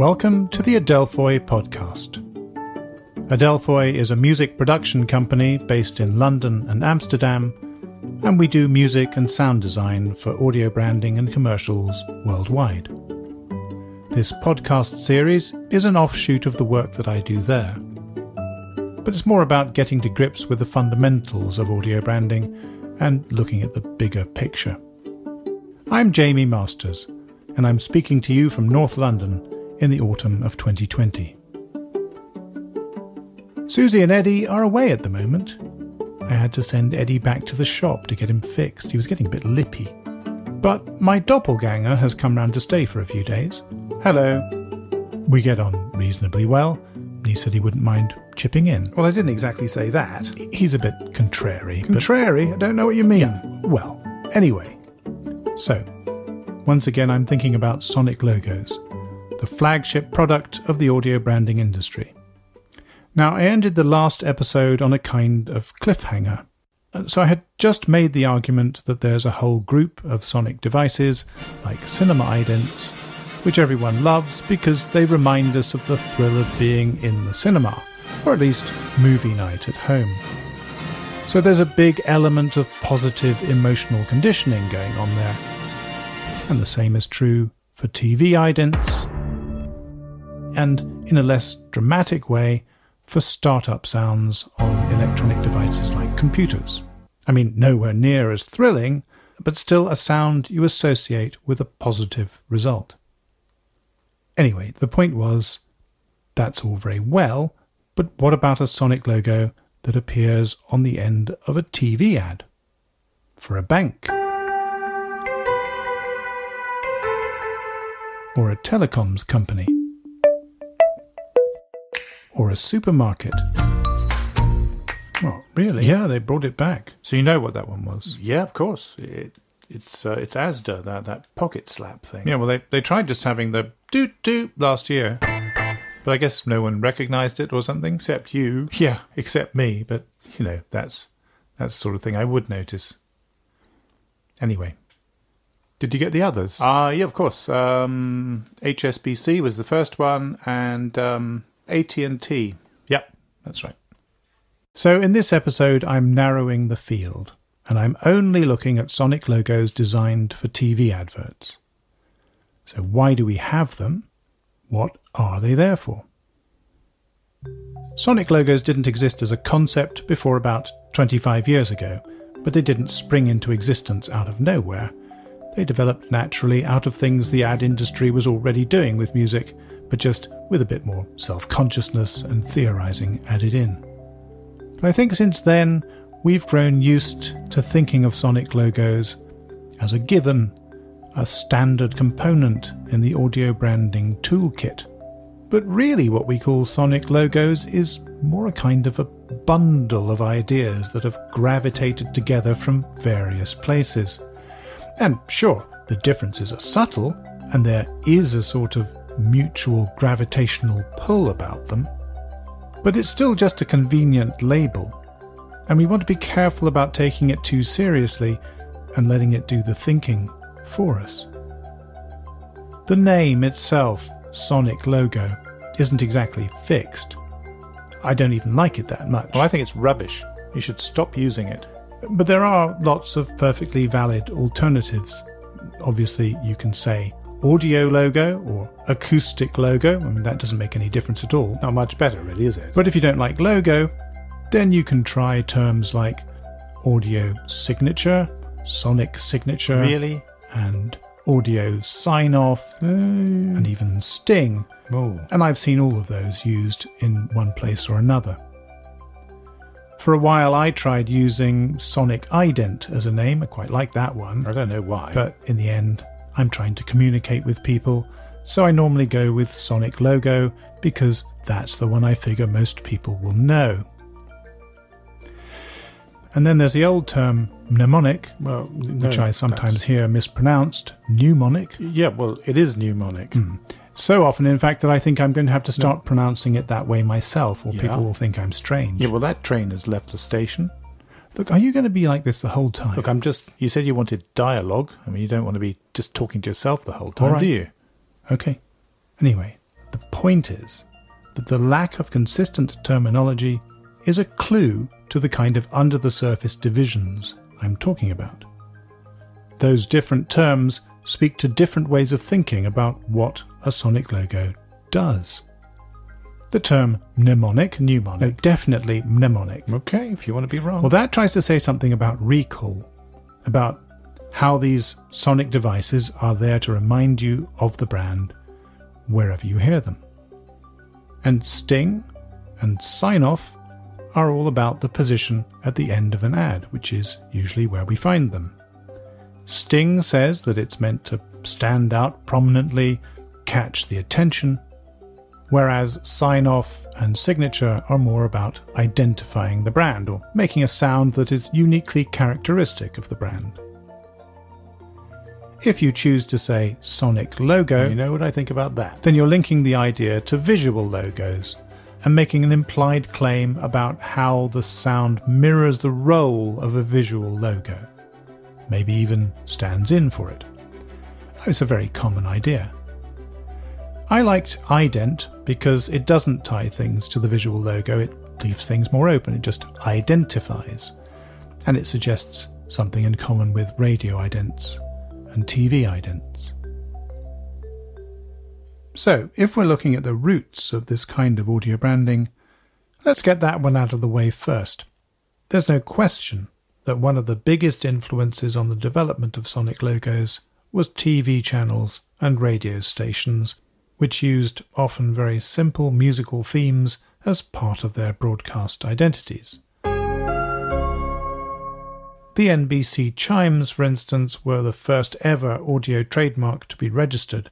Welcome to the Adelphoi podcast. Adelphoi is a music production company based in London and Amsterdam, and we do music and sound design for audio branding and commercials worldwide. This podcast series is an offshoot of the work that I do there. But it's more about getting to grips with the fundamentals of audio branding and looking at the bigger picture. I'm Jamie Masters, and I'm speaking to you from North London in the autumn of 2020. Susie and Eddie are away at the moment. I had to send Eddie back to the shop to get him fixed. He was getting a bit lippy. But my doppelganger has come round to stay for a few days. Hello. We get on reasonably well. He said he wouldn't mind chipping in. Well, I didn't exactly say that. He's a bit contrary. Contrary? I don't know what you mean. Yeah, well, anyway. So, once again, I'm thinking about Sonic logos the flagship product of the audio branding industry. Now, I ended the last episode on a kind of cliffhanger. Uh, so I had just made the argument that there's a whole group of sonic devices, like cinema idents, which everyone loves because they remind us of the thrill of being in the cinema, or at least movie night at home. So there's a big element of positive emotional conditioning going on there. And the same is true for TV idents, and in a less dramatic way for startup sounds on electronic devices like computers. I mean, nowhere near as thrilling, but still a sound you associate with a positive result. Anyway, the point was that's all very well, but what about a Sonic logo that appears on the end of a TV ad? For a bank? Or a telecoms company? Or a supermarket. Oh, really? Yeah, they brought it back. So you know what that one was? Yeah, of course. It, it's uh, it's Asda that that pocket slap thing. Yeah, well they they tried just having the doot doot last year, but I guess no one recognised it or something except you. Yeah, except me. But you know that's that's the sort of thing I would notice. Anyway, did you get the others? Ah, uh, yeah, of course. Um, HSBC was the first one, and um, AT&T. Yep, that's right. So in this episode, I'm narrowing the field, and I'm only looking at Sonic logos designed for TV adverts. So why do we have them? What are they there for? Sonic logos didn't exist as a concept before about 25 years ago, but they didn't spring into existence out of nowhere. They developed naturally out of things the ad industry was already doing with music, but just with a bit more self consciousness and theorizing added in. But I think since then, we've grown used to thinking of Sonic logos as a given, a standard component in the audio branding toolkit. But really, what we call Sonic logos is more a kind of a bundle of ideas that have gravitated together from various places. And sure, the differences are subtle, and there is a sort of mutual gravitational pull about them, but it's still just a convenient label, and we want to be careful about taking it too seriously and letting it do the thinking for us. The name itself, Sonic Logo, isn't exactly fixed. I don't even like it that much. Well, I think it's rubbish. You should stop using it. But there are lots of perfectly valid alternatives. Obviously, you can say audio logo or acoustic logo. I mean, that doesn't make any difference at all. Not much better, really, is it? But if you don't like logo, then you can try terms like audio signature, sonic signature, really, and audio sign off, oh. Mm. and even sting. Oh. And I've seen all of those used in one place or another. For a while, I tried using Sonic Ident as a name. I quite like that one. I don't know why. But in the end, I'm trying to communicate with people, so I normally go with Sonic Logo because that's the one I figure most people will know. And then there's the old term mnemonic, well, which I sometimes hear mispronounced, mnemonic. Yeah, well, it is mnemonic. Mm. So often, in fact, that I think I'm going to have to start no. pronouncing it that way myself, or yeah. people will think I'm strange. Yeah, well, that train has left the station. Look, are you going to be like this the whole time? Look, I'm just. You said you wanted dialogue. I mean, you don't want to be just talking to yourself the whole time, right. do you? Okay. Anyway, The point is that the lack of consistent terminology is a clue to the kind of under the surface divisions I'm talking about. Those different terms speak to different ways of thinking about what a sonic logo does. The term mnemonic, mnemonic, no, definitely mnemonic. Okay, if you want to be wrong. Well, that tries to say something about recall, about how these sonic devices are there to remind you of the brand wherever you hear them. And sting and sign off are all about the position at the end of an ad, which is usually where we find them. Sting says that it's meant to stand out prominently, catch the attention, whereas sign off and signature are more about identifying the brand or making a sound that is uniquely characteristic of the brand. If you choose to say Sonic logo, you know what I think about that. Then you're linking the idea to visual logos and making an implied claim about how the sound mirrors the role of a visual logo. Maybe even stands in for it. Oh, it's a very common idea. I liked ident because it doesn't tie things to the visual logo, it leaves things more open, it just identifies. And it suggests something in common with radio idents and TV idents. So, if we're looking at the roots of this kind of audio branding, let's get that one out of the way first. There's no question that one of the biggest influences on the development of sonic logos was TV channels and radio stations, which used often very simple musical themes as part of their broadcast identities. The NBC chimes, for instance, were the first ever audio trademark to be registered.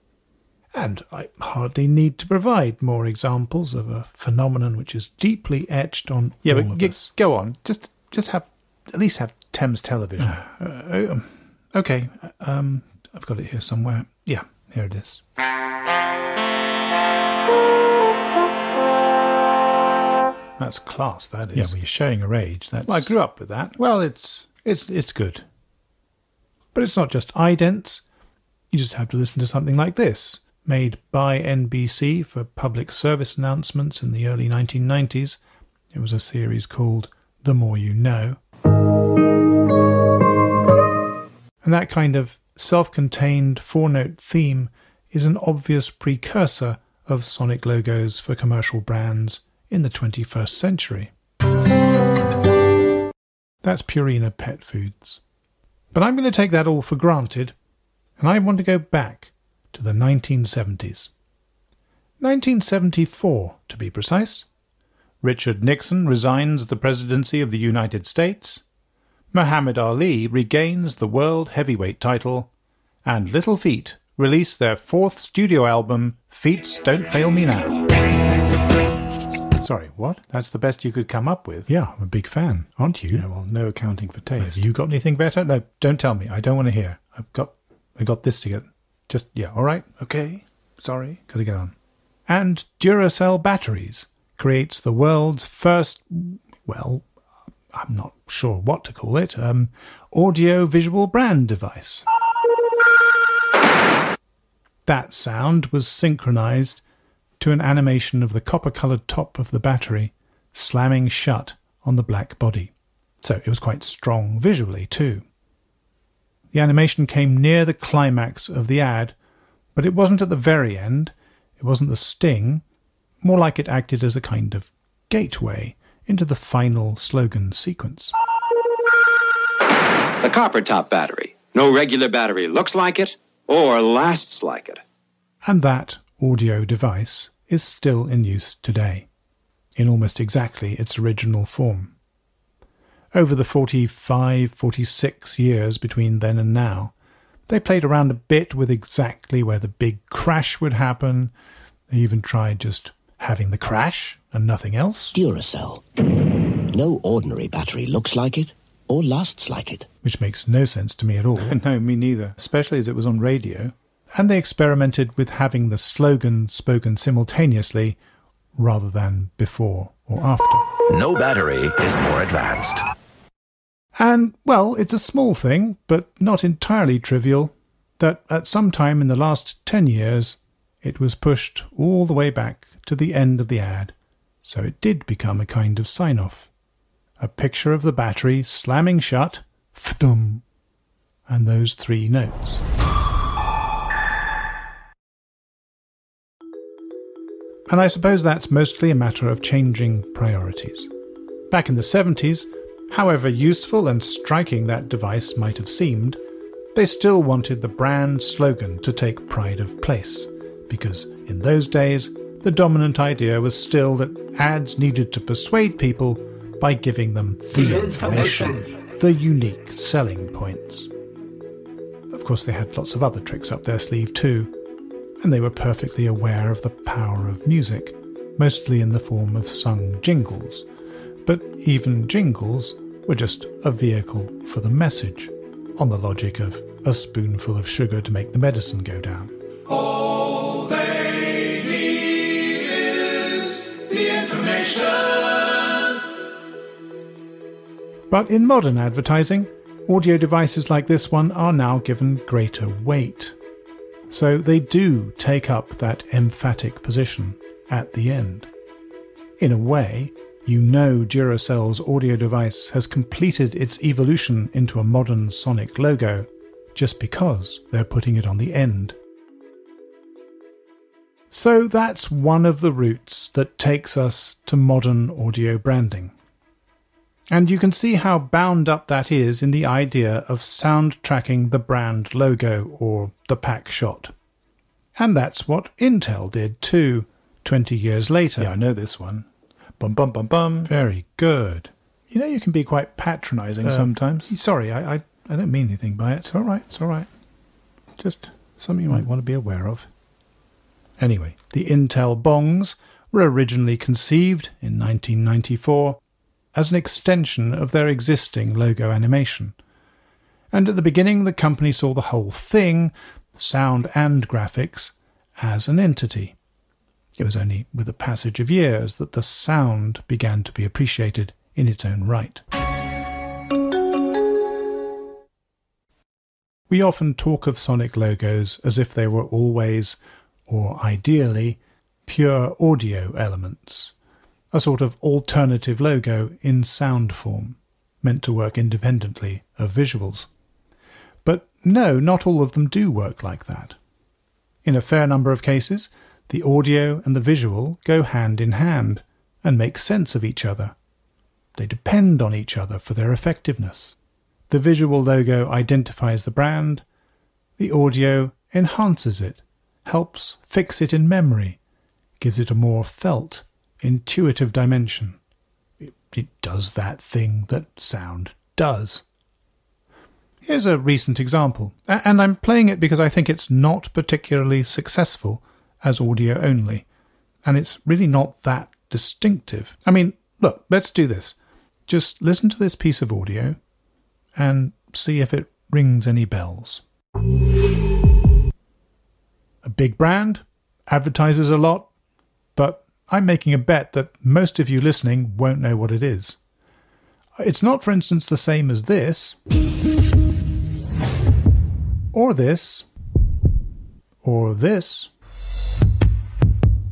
And I hardly need to provide more examples of a phenomenon which is deeply etched on yeah, all but of us. go on. Just, just have at least have Thames Television. Uh, um, okay, um, I've got it here somewhere. Yeah, here it is. That's class. That is. Yeah, well, you're showing your age. That's Well, I grew up with that. Well, it's it's it's good, but it's not just idents. You just have to listen to something like this, made by NBC for public service announcements in the early 1990s. It was a series called "The More You Know," and that kind of self-contained four-note theme is an obvious precursor of sonic logos for commercial brands in the 21st century. That's Purina Pet Foods. But I'm going to take that all for granted, and I want to go back to the 1970s. 1974, to be precise. Richard Nixon resigns the presidency of the United States. Muhammad Ali regains the world heavyweight title. And Little Feat release their fourth studio album, Feats Don't Fail Me Now. Sorry, what? That's the best you could come up with. Yeah, I'm a big fan, aren't you? Yeah, well, no accounting for taste. Have you got anything better? No, don't tell me. I don't want to hear. I've got, I got this to get. Just yeah, all right, Okay, sorry. got to get on. And Duracell batteries creates the world's first, well, I'm not sure what to call it, um, audio visual brand device. That sound was synchronized to an animation of the copper coloured top of the battery slamming shut on the black body. So it was quite strong visually, too. The animation came near the climax of the ad, but it wasn't at the very end, it wasn't the sting, more like it acted as a kind of gateway into the final slogan sequence. The copper top battery. No regular battery looks like it or lasts like it. And that audio device is still in use today, in almost exactly its original form. Over the 45, 46 years between then and now, they played around a bit with exactly where the big crash would happen. They even tried just having the crash and nothing else, Duracell. No ordinary battery looks like it or lasts like it. which makes no sense to me at all. No, me neither. Especially as it was on radio. And they experimented with having the slogan spoken simultaneously rather than before or after. No battery is more advanced. And, well, it's a small thing, but not entirely trivial, that at some time in the last 10 years, it was pushed all the way back to the end of the ad, so it did become a kind of sign off. A picture of the battery slamming shut, fdum, and those three notes. And I suppose that's mostly a matter of changing priorities. Back in the 70s, however useful and striking that device might have seemed, they still wanted the brand slogan to take pride of place, because in those days, the dominant idea was still that ads needed to persuade people by giving them the information, the unique selling points. Of course, they had lots of other tricks up their sleeve too, and they were perfectly aware of the power of music, mostly in the form of sung jingles. But even jingles were just a vehicle for the message, on the logic of a spoonful of sugar to make the medicine go down. All they need is the information. But in modern advertising, audio devices like this one are now given greater weight. So they do take up that emphatic position at the end. In a way, you know Duracell's audio device has completed its evolution into a modern sonic logo just because they're putting it on the end. So that's one of the routes that takes us to modern audio branding. And you can see how bound up that is in the idea of sound tracking the brand logo or the pack shot. And that's what Intel did too, 20 years later. Yeah, I know this one. Bum bum bum bum. Very good. You know, you can be quite patronising Uh, sometimes. Sorry, I, I, I don't mean anything by it. It's all right, it's all right. Just something you might want to be aware of. Anyway, the Intel bongs were originally conceived in 1994 as an extension of their existing logo animation. And at the beginning, the company saw the whole thing, sound and graphics, as an entity. It was only with the passage of years that the sound began to be appreciated in its own right. We often talk of sonic logos as if they were always, or ideally, pure audio elements, a sort of alternative logo in sound form, meant to work independently of visuals. But no, not all of them do work like that. In a fair number of cases, the audio and the visual go hand in hand and make sense of each other. They depend on each other for their effectiveness. The visual logo identifies the brand, the audio enhances it, helps fix it in memory, gives it a more felt, intuitive dimension. It, it does that thing that sound does. Here's a recent example, and I'm playing it because I think it's not particularly successful as audio only, and it's really not that distinctive. I mean, look, let's do this. Just listen to this piece of audio and see if it rings any bells. A big brand advertises a lot, I'm making a bet that most of you listening won't know what it is. It's not, for instance, the same as this, or this, or this,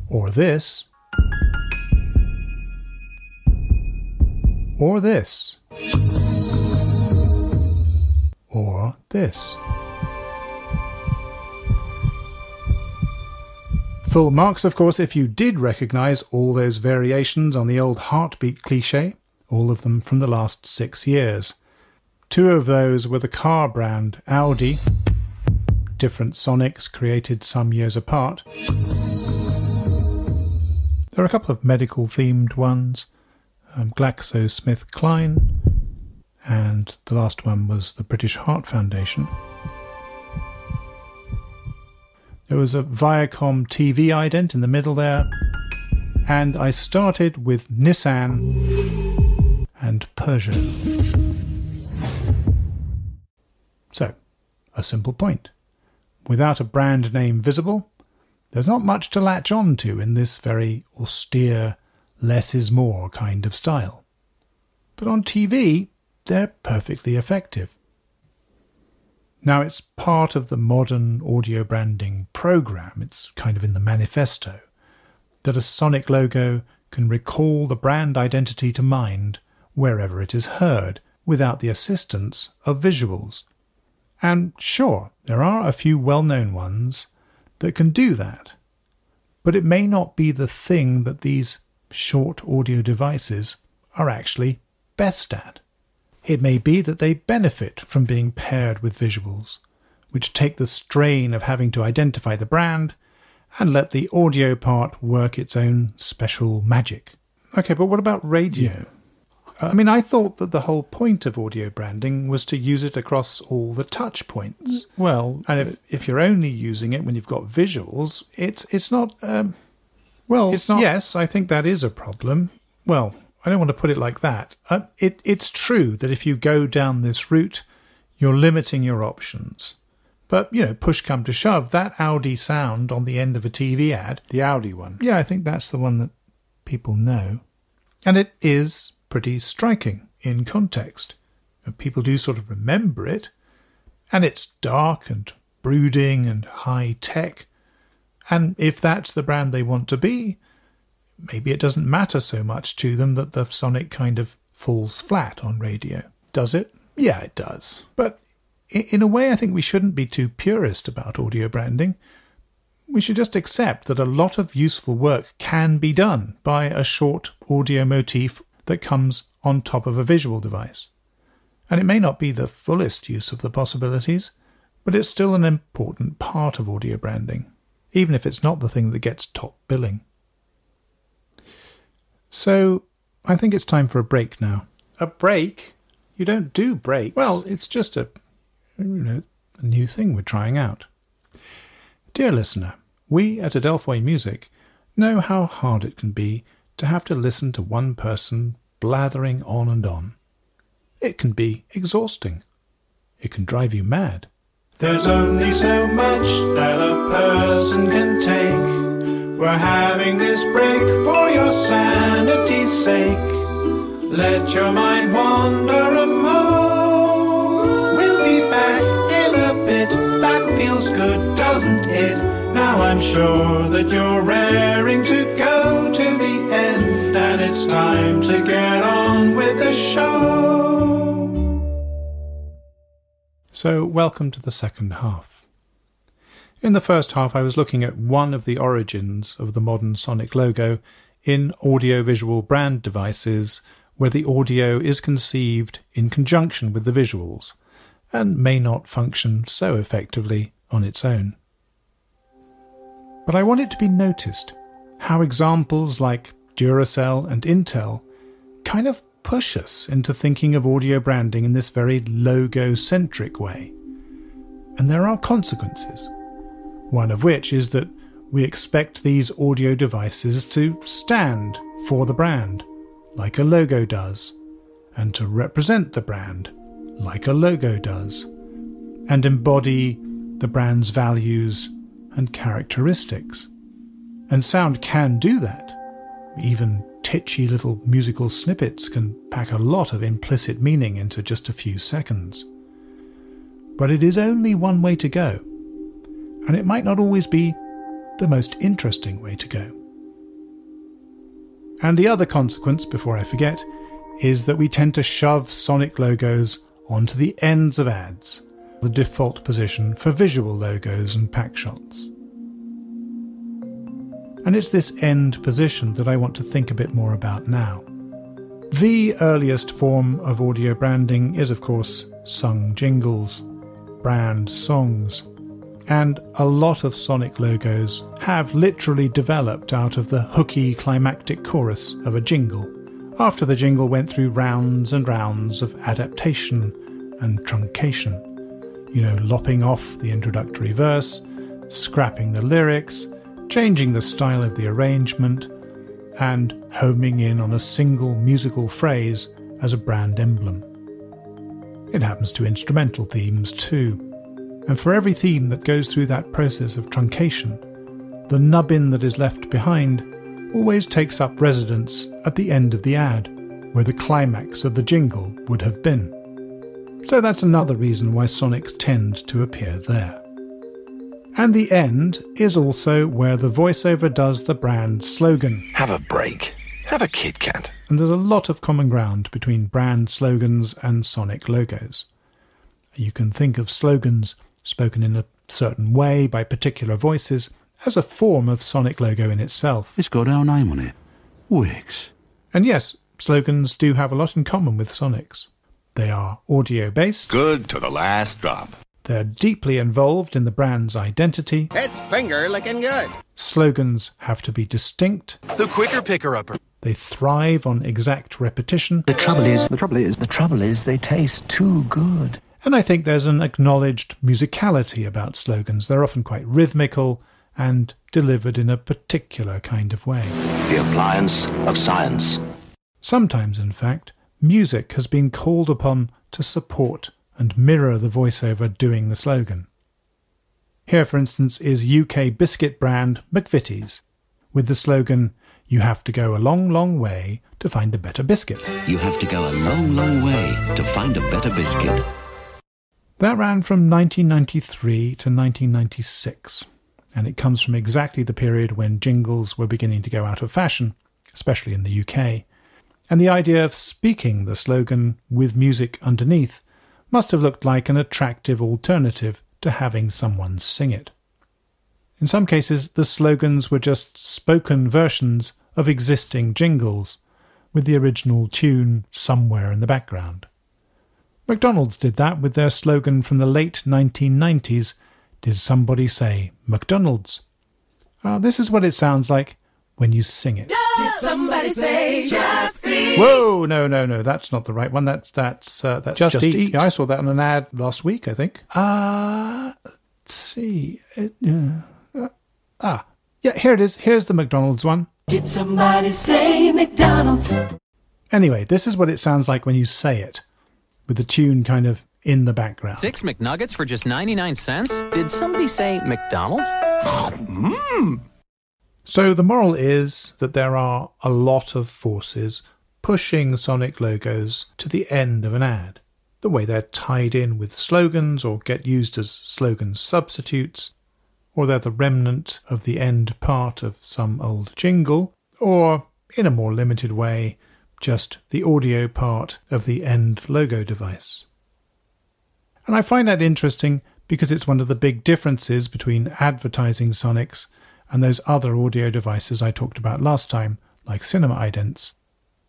or this, or this, or this. Full marks, of course, if you did recognise all those variations on the old heartbeat cliche, all of them from the last six years. Two of those were the car brand Audi, different Sonics created some years apart. There are a couple of medical themed ones um, GlaxoSmithKline, and the last one was the British Heart Foundation. There was a Viacom TV ident in the middle there, and I started with Nissan and Peugeot. So, a simple point. Without a brand name visible, there's not much to latch on to in this very austere, less is more kind of style. But on TV, they're perfectly effective. Now, it's part of the modern audio branding program, it's kind of in the manifesto, that a sonic logo can recall the brand identity to mind wherever it is heard without the assistance of visuals. And sure, there are a few well known ones that can do that, but it may not be the thing that these short audio devices are actually best at. It may be that they benefit from being paired with visuals, which take the strain of having to identify the brand and let the audio part work its own special magic. Okay, but what about radio? I mean, I thought that the whole point of audio branding was to use it across all the touch points. Well, And if, if you're only using it when you've got visuals, it's it's not. Um, well, it's not. Yes, I think that is a problem. Well, I don't want to put it like that. Uh, it it's true that if you go down this route, you're limiting your options. But you know, push come to shove, that Audi sound on the end of a TV ad. the Audi one. Yeah, I think that's the one that people know, and it is pretty striking in context. And people do sort of remember it, and it's dark and brooding and high tech. And if that's the brand they want to be, maybe it doesn't matter so much to them that the sonic kind of falls flat on radio. Does it? Yeah, it does. But in a way, I think we shouldn't be too purist about audio branding. We should just accept that a lot of useful work can be done by a short audio motif that comes on top of a visual device. And it may not be the fullest use of the possibilities, but it's still an important part of audio branding, even if it's not the thing that gets top billing. So, I think it's time for a break now. A break? You don't do breaks. Well, it's just a, you know, a new thing we're trying out. Dear listener, we at Adelphoi Music know how hard it can be to have to listen to one person blathering on and on. It can be exhausting. It can drive you mad. There's only so much that a person can take. We're having this break for your sanity's sake. Let your mind wander a mo. We'll be back in a bit. That feels good, doesn't it? Now I'm sure that you're raring to go to the end, and it's time to get on with the show. So, welcome to the second half. In the first half, I was looking at one of the origins of the modern Sonic logo in audiovisual brand devices where the audio is conceived in conjunction with the visuals and may not function so effectively on its own. But I want it to be noticed how examples like Duracell and Intel kind of push us into thinking of audio branding in this very logo centric way. And there are consequences. One of which is that we expect these audio devices to stand for the brand, like a logo does, and to represent the brand, like a logo does, and embody the brand's values and characteristics. And sound can do that. Even titchy little musical snippets can pack a lot of implicit meaning into just a few seconds. But it is only one way to go, and it might not always be the most interesting way to go. And the other consequence, before I forget, is that we tend to shove sonic logos onto the ends of ads, the default position for visual logos and pack shots. And it's this end position that I want to think a bit more about now. The earliest form of audio branding is, of course, sung jingles, brand songs, and a lot of Sonic logos have literally developed out of the hooky climactic chorus of a jingle, after the jingle went through rounds and rounds of adaptation and truncation. You know, lopping off the introductory verse, scrapping the lyrics, changing the style of the arrangement, and homing in on a single musical phrase as a brand emblem. It happens to instrumental themes too. And for every theme that goes through that process of truncation, the nubbin that is left behind always takes up residence at the end of the ad, where the climax of the jingle would have been. So that's another reason why Sonics tend to appear there. And the end is also where the voiceover does the brand slogan. Have a break. Have a Kit Kat. And there's a lot of common ground between brand slogans and Sonic logos. You can think of slogans spoken in a certain way by particular voices as a form of Sonic logo in itself. It's got our name on it. Wix. And yes, slogans do have a lot in common with Sonics. They are audio based, Good to the last drop. they're deeply involved in the brand's identity, It's finger licking good. slogans have to be distinct, The quicker picker upper. they thrive on exact repetition, The trouble is, the trouble is, The trouble is, they taste too good. And I think there's an acknowledged musicality about slogans. They're often quite rhythmical and delivered in a particular kind of way. The appliance of science. Sometimes, in fact, music has been called upon to support and mirror the voiceover doing the slogan. Here, for instance, is UK biscuit brand McVitie's with the slogan, You have to go a long, long way to find a better biscuit. You have to go a long, long way to find a better biscuit. That ran from 1993 to 1996, and it comes from exactly the period when jingles were beginning to go out of fashion, especially in the UK. And the idea of speaking the slogan with music underneath must have looked like an attractive alternative to having someone sing it. In some cases, the slogans were just spoken versions of existing jingles, with the original tune somewhere in the background. McDonald's did that with their slogan from the late 1990s Did somebody say McDonald's? Uh, this is what it sounds like when you sing it. Somebody say just eat. Whoa, no, no, no, that's not the right one. That's that's uh, that's Just just, Eat. eat. Yeah, I saw that on an ad last week, I think. Uh, let's see. It, uh, uh, ah, yeah, here it is. Here's the McDonald's one. Did somebody say McDonald's? Anyway, this is what it sounds like when you say it, with the tune kind of in the background. Six McNuggets for just 99 cents? Did somebody say McDonald's? Hmm. So the moral is that there are a lot of forces pushing Sonic logos to the end of an ad. The way they're tied in with slogans or get used as slogan substitutes, or they're the remnant of the end part of some old jingle, or, in a more limited way, just the audio part of the end logo device. And I find that interesting because it's one of the big differences between advertising Sonics and those other audio devices I talked about last time, like cinema idents,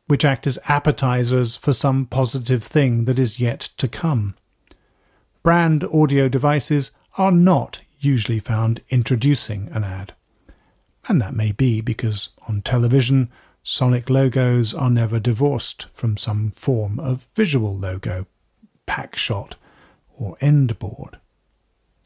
which act as appetizers for some positive thing that is yet to come. Brand audio devices are not usually found introducing an ad. And that may be because on television, Sonic logos are never divorced from some form of visual logo, pack shot, or end board.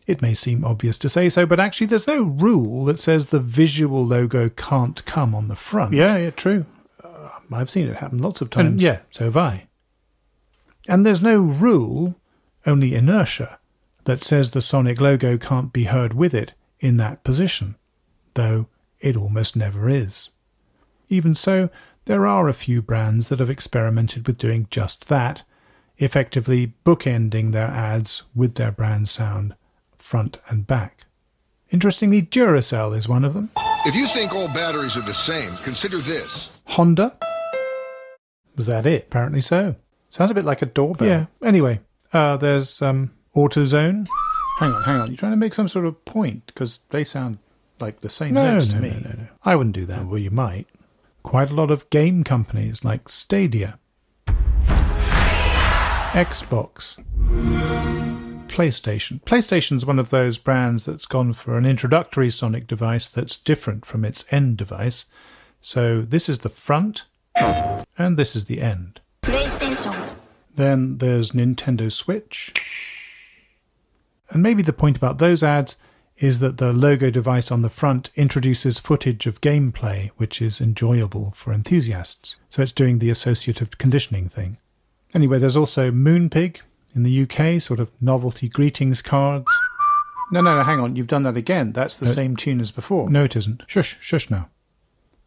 It may seem obvious to say so, but actually there's no rule that says the visual logo can't come on the front. Yeah, yeah, true. Uh, I've seen it happen lots of times. And yeah, so have I. And there's no rule, only inertia, that says the Sonic logo can't be heard with it in that position, though it almost never is. Even so, there are a few brands that have experimented with doing just that, effectively bookending their ads with their brand sound, front and back. Interestingly, Duracell is one of them. If you think all batteries are the same, consider this. Honda. Was that it? Apparently so. Sounds a bit like a doorbell. Yeah. Anyway, uh, there's um, AutoZone. Hang on, hang on. You're trying to make some sort of point because they sound like the same No, notes no, to no, me. no, no. I wouldn't do that. Well, you might. Quite a lot of game companies like Stadia, Xbox, PlayStation. PlayStation's one of those brands that's gone for an introductory Sonic device that's different from its end device. So this is the front, and this is the end. PlayStation. Then there's Nintendo Switch. And maybe the point about those ads is that the logo device on the front introduces footage of gameplay, which is enjoyable for enthusiasts. So it's doing the associative conditioning thing. Anyway, there's also Moonpig in the UK, sort of novelty greetings cards. No, no, no, hang on. You've done that again. That's the same tune as before. No, it isn't. Shush, shush now.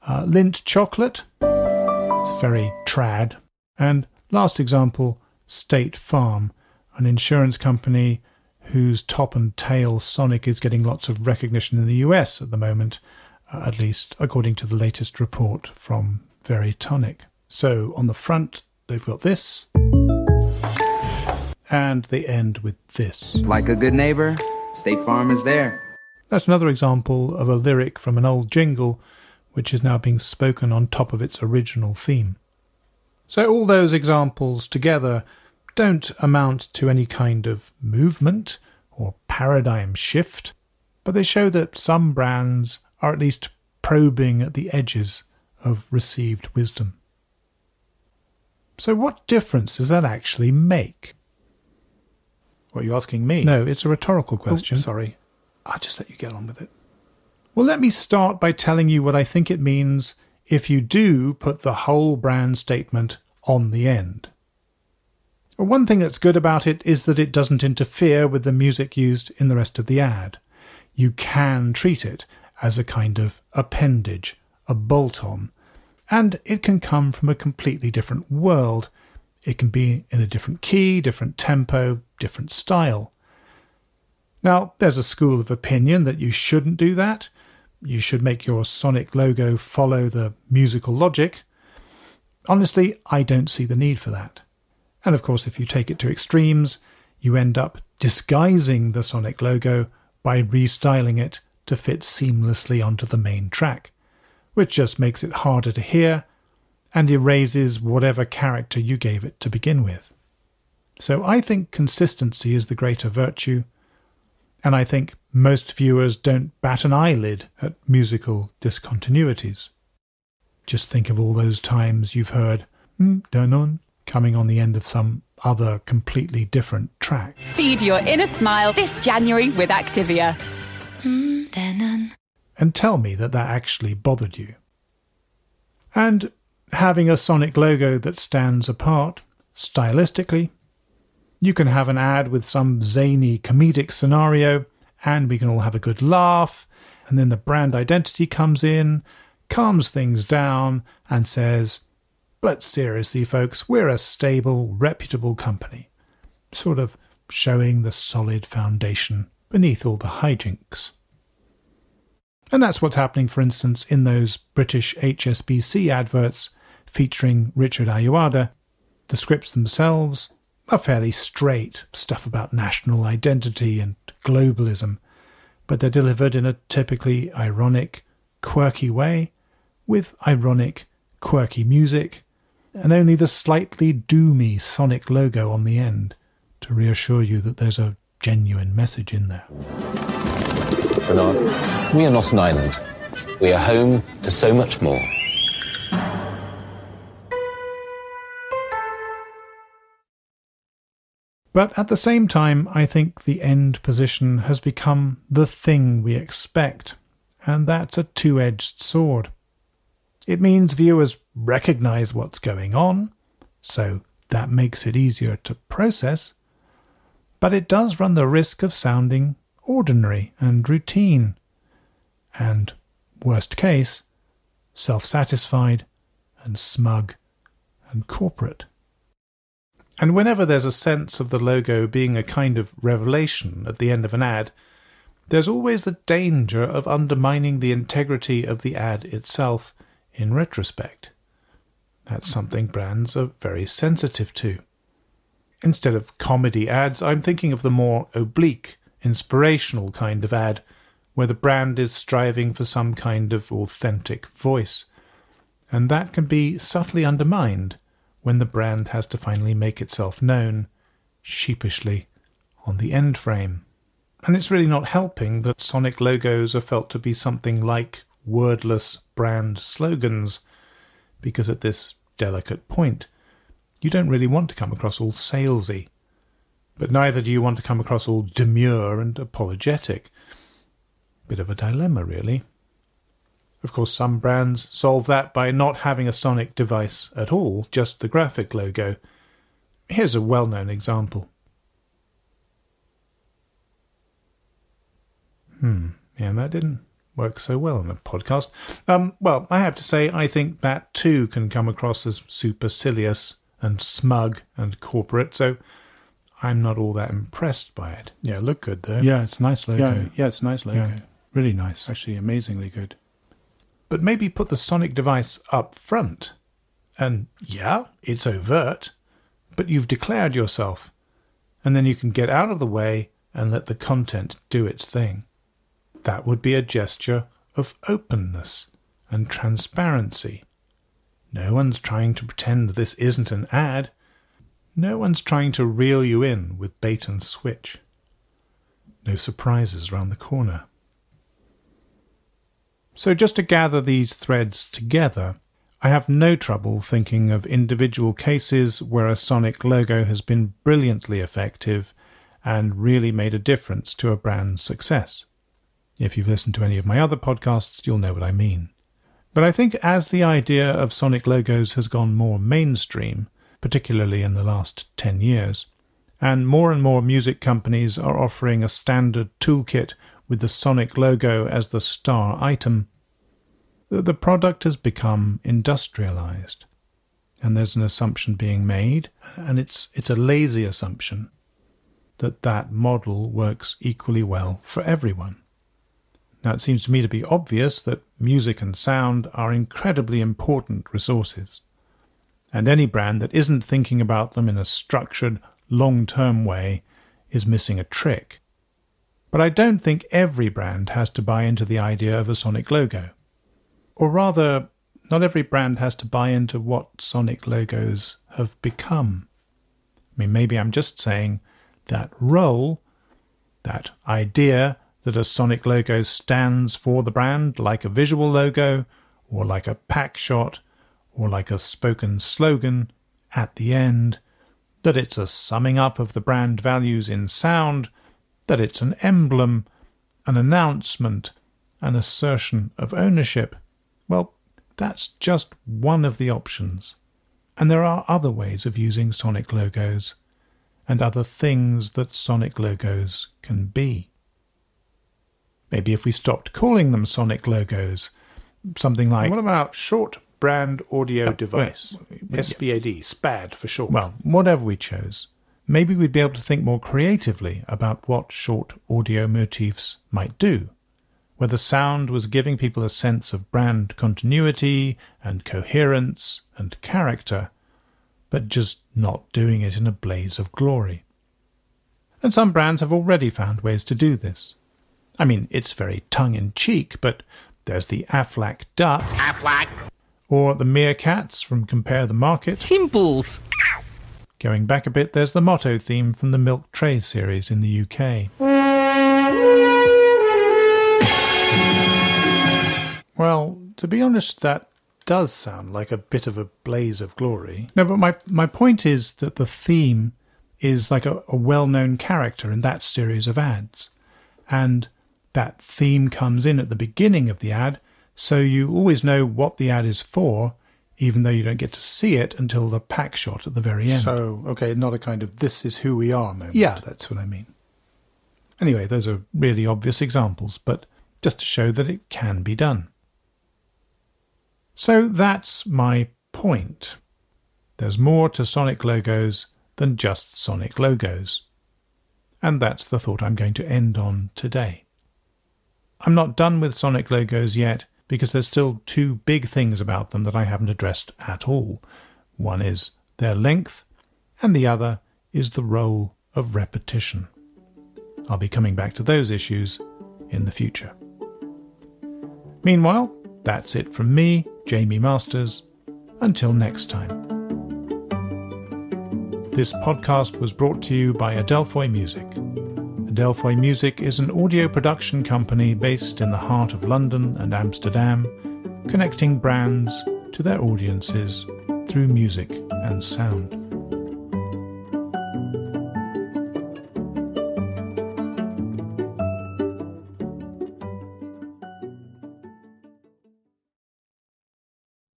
Uh, Lindt chocolate. It's very trad. And last example, State Farm. an insurance company whose top and tail Sonic is getting lots of recognition in the US at the moment, uh, at least according to the latest report from Veritonic. So on the front, they've got this, and they end with this. Like a good neighbor, State Farm is there. That's another example of a lyric from an old jingle which is now being spoken on top of its original theme. So all those examples together don't amount to any kind of movement or paradigm shift, but they show that some brands are at least probing at the edges of received wisdom. So, what difference does that actually make? What are you asking me? No, it's a rhetorical question. Oh, sorry. I'll just let you get on with it. Well, let me start by telling you what I think it means if you do put the whole brand statement on the end. One thing that's good about it is that it doesn't interfere with the music used in the rest of the ad. You can treat it as a kind of appendage, a bolt on, and it can come from a completely different world. It can be in a different key, different tempo, different style. Now, there's a school of opinion that you shouldn't do that. You should make your Sonic logo follow the musical logic. Honestly, I don't see the need for that. And of course, if you take it to extremes, you end up disguising the Sonic logo by restyling it to fit seamlessly onto the main track, which just makes it harder to hear and erases whatever character you gave it to begin with. So I think consistency is the greater virtue, and I think most viewers don't bat an eyelid at musical discontinuities. Just think of all those times you've heard mm, Danone coming on the end of some other completely different track. Feed your inner smile this January with Activia. Mm, and tell me that that actually bothered you. And having a Sonic logo that stands apart, stylistically, you can have an ad with some zany comedic scenario, and we can all have a good laugh, and then the brand identity comes in, calms things down, and says, but seriously, folks, we're a stable, reputable company, sort of showing the solid foundation beneath all the hijinks. And that's what's happening, for instance, in those British HSBC adverts featuring Richard Ayoade. The scripts themselves are fairly straight stuff about national identity and globalism, but they're delivered in a typically ironic, quirky way, with ironic, quirky music and only the slightly doomy Sonic logo on the end to reassure you that there's a genuine message in there. Bernard, we are not an island. We are home to so much more. But at the same time, I think the end position has become the thing we expect, and that's a two edged sword. It means viewers recognize what's going on, so that makes it easier to process, but it does run the risk of sounding ordinary and routine, and, worst case, self satisfied and smug and corporate. And whenever there's a sense of the logo being a kind of revelation at the end of an ad, there's always the danger of undermining the integrity of the ad itself in retrospect. That's something brands are very sensitive to. Instead of comedy ads, I'm thinking of the more oblique, inspirational kind of ad, where the brand is striving for some kind of authentic voice. And that can be subtly undermined when the brand has to finally make itself known, sheepishly, on the end frame. And it's really not helping that Sonic logos are felt to be something like wordless brand slogans, because at this delicate point, you don't really want to come across all salesy. But neither do you want to come across all demure and apologetic. Bit of a dilemma, really. Of course, some brands solve that by not having a sonic device at all, just the graphic logo. Here's a well known example. Hmm, yeah, that didn't work so well on a podcast. Um, well, I have to say, I think that too can come across as supercilious and smug and corporate, so I'm not all that impressed by it. Yeah, look good though. Yeah, it's a nice logo. Yeah, yeah, it's a nice logo. Yeah, really nice. Actually, amazingly good. But maybe put the Sonic device up front. And yeah, it's overt, but you've declared yourself. And then you can get out of the way and let the content do its thing. That would be a gesture of openness and transparency. No one's trying to pretend this isn't an ad. No one's trying to reel you in with bait and switch. No surprises round the corner. So, just to gather these threads together, I have no trouble thinking of individual cases where a Sonic logo has been brilliantly effective and really made a difference to a brand's success. If you've listened to any of my other podcasts, you'll know what I mean. But I think as the idea of Sonic logos has gone more mainstream, particularly in the last 10 years, and more and more music companies are offering a standard toolkit with the Sonic logo as the star item, the product has become industrialized. And there's an assumption being made, and it's, it's a lazy assumption, that that model works equally well for everyone. Now, it seems to me to be obvious that music and sound are incredibly important resources, and any brand that isn't thinking about them in a structured, long term way is missing a trick. But I don't think every brand has to buy into the idea of a Sonic logo. Or rather, not every brand has to buy into what Sonic logos have become. I mean, maybe I'm just saying that role, that idea that a Sonic logo stands for the brand, like a visual logo, or like a pack shot, or like a spoken slogan at the end, that it's a summing up of the brand values in sound, that it's an emblem, an announcement, an assertion of ownership, well, that's just one of the options. And there are other ways of using Sonic logos, and other things that Sonic logos can be. Maybe if we stopped calling them Sonic logos, something like. What about short brand audio uh, device? SBAD, SPAD for short. Well, whatever we chose maybe we'd be able to think more creatively about what short audio motifs might do, Whether sound was giving people a sense of brand continuity and coherence and character, but just not doing it in a blaze of glory. And some brands have already found ways to do this. I mean, it's very tongue in cheek, but there's the Aflac duck. Aflac. Or the meerkats from Compare the Market. Simples. Going back a bit, there's the motto theme from the Milk Tray series in the UK. Well, to be honest, that does sound like a bit of a blaze of glory. No, but my, my point is that the theme is like a, a well known character in that series of ads. And that theme comes in at the beginning of the ad, so you always know what the ad is for even though you don't get to see it until the pack shot at the very end. So, okay, not a kind of this is who we are moment. Yeah, that's what I mean. Anyway, those are really obvious examples, but just to show that it can be done. So that's my point. There's more to Sonic logos than just Sonic logos. And that's the thought I'm going to end on today. I'm not done with Sonic logos yet because there's still two big things about them that I haven't addressed at all. One is their length, and the other is the role of repetition. I'll be coming back to those issues in the future. Meanwhile, that's it from me, Jamie Masters. Until next time. This podcast was brought to you by Adelphoi Music. Adelphoi Music is an audio production company based in the heart of London and Amsterdam, connecting brands to their audiences through music and sound.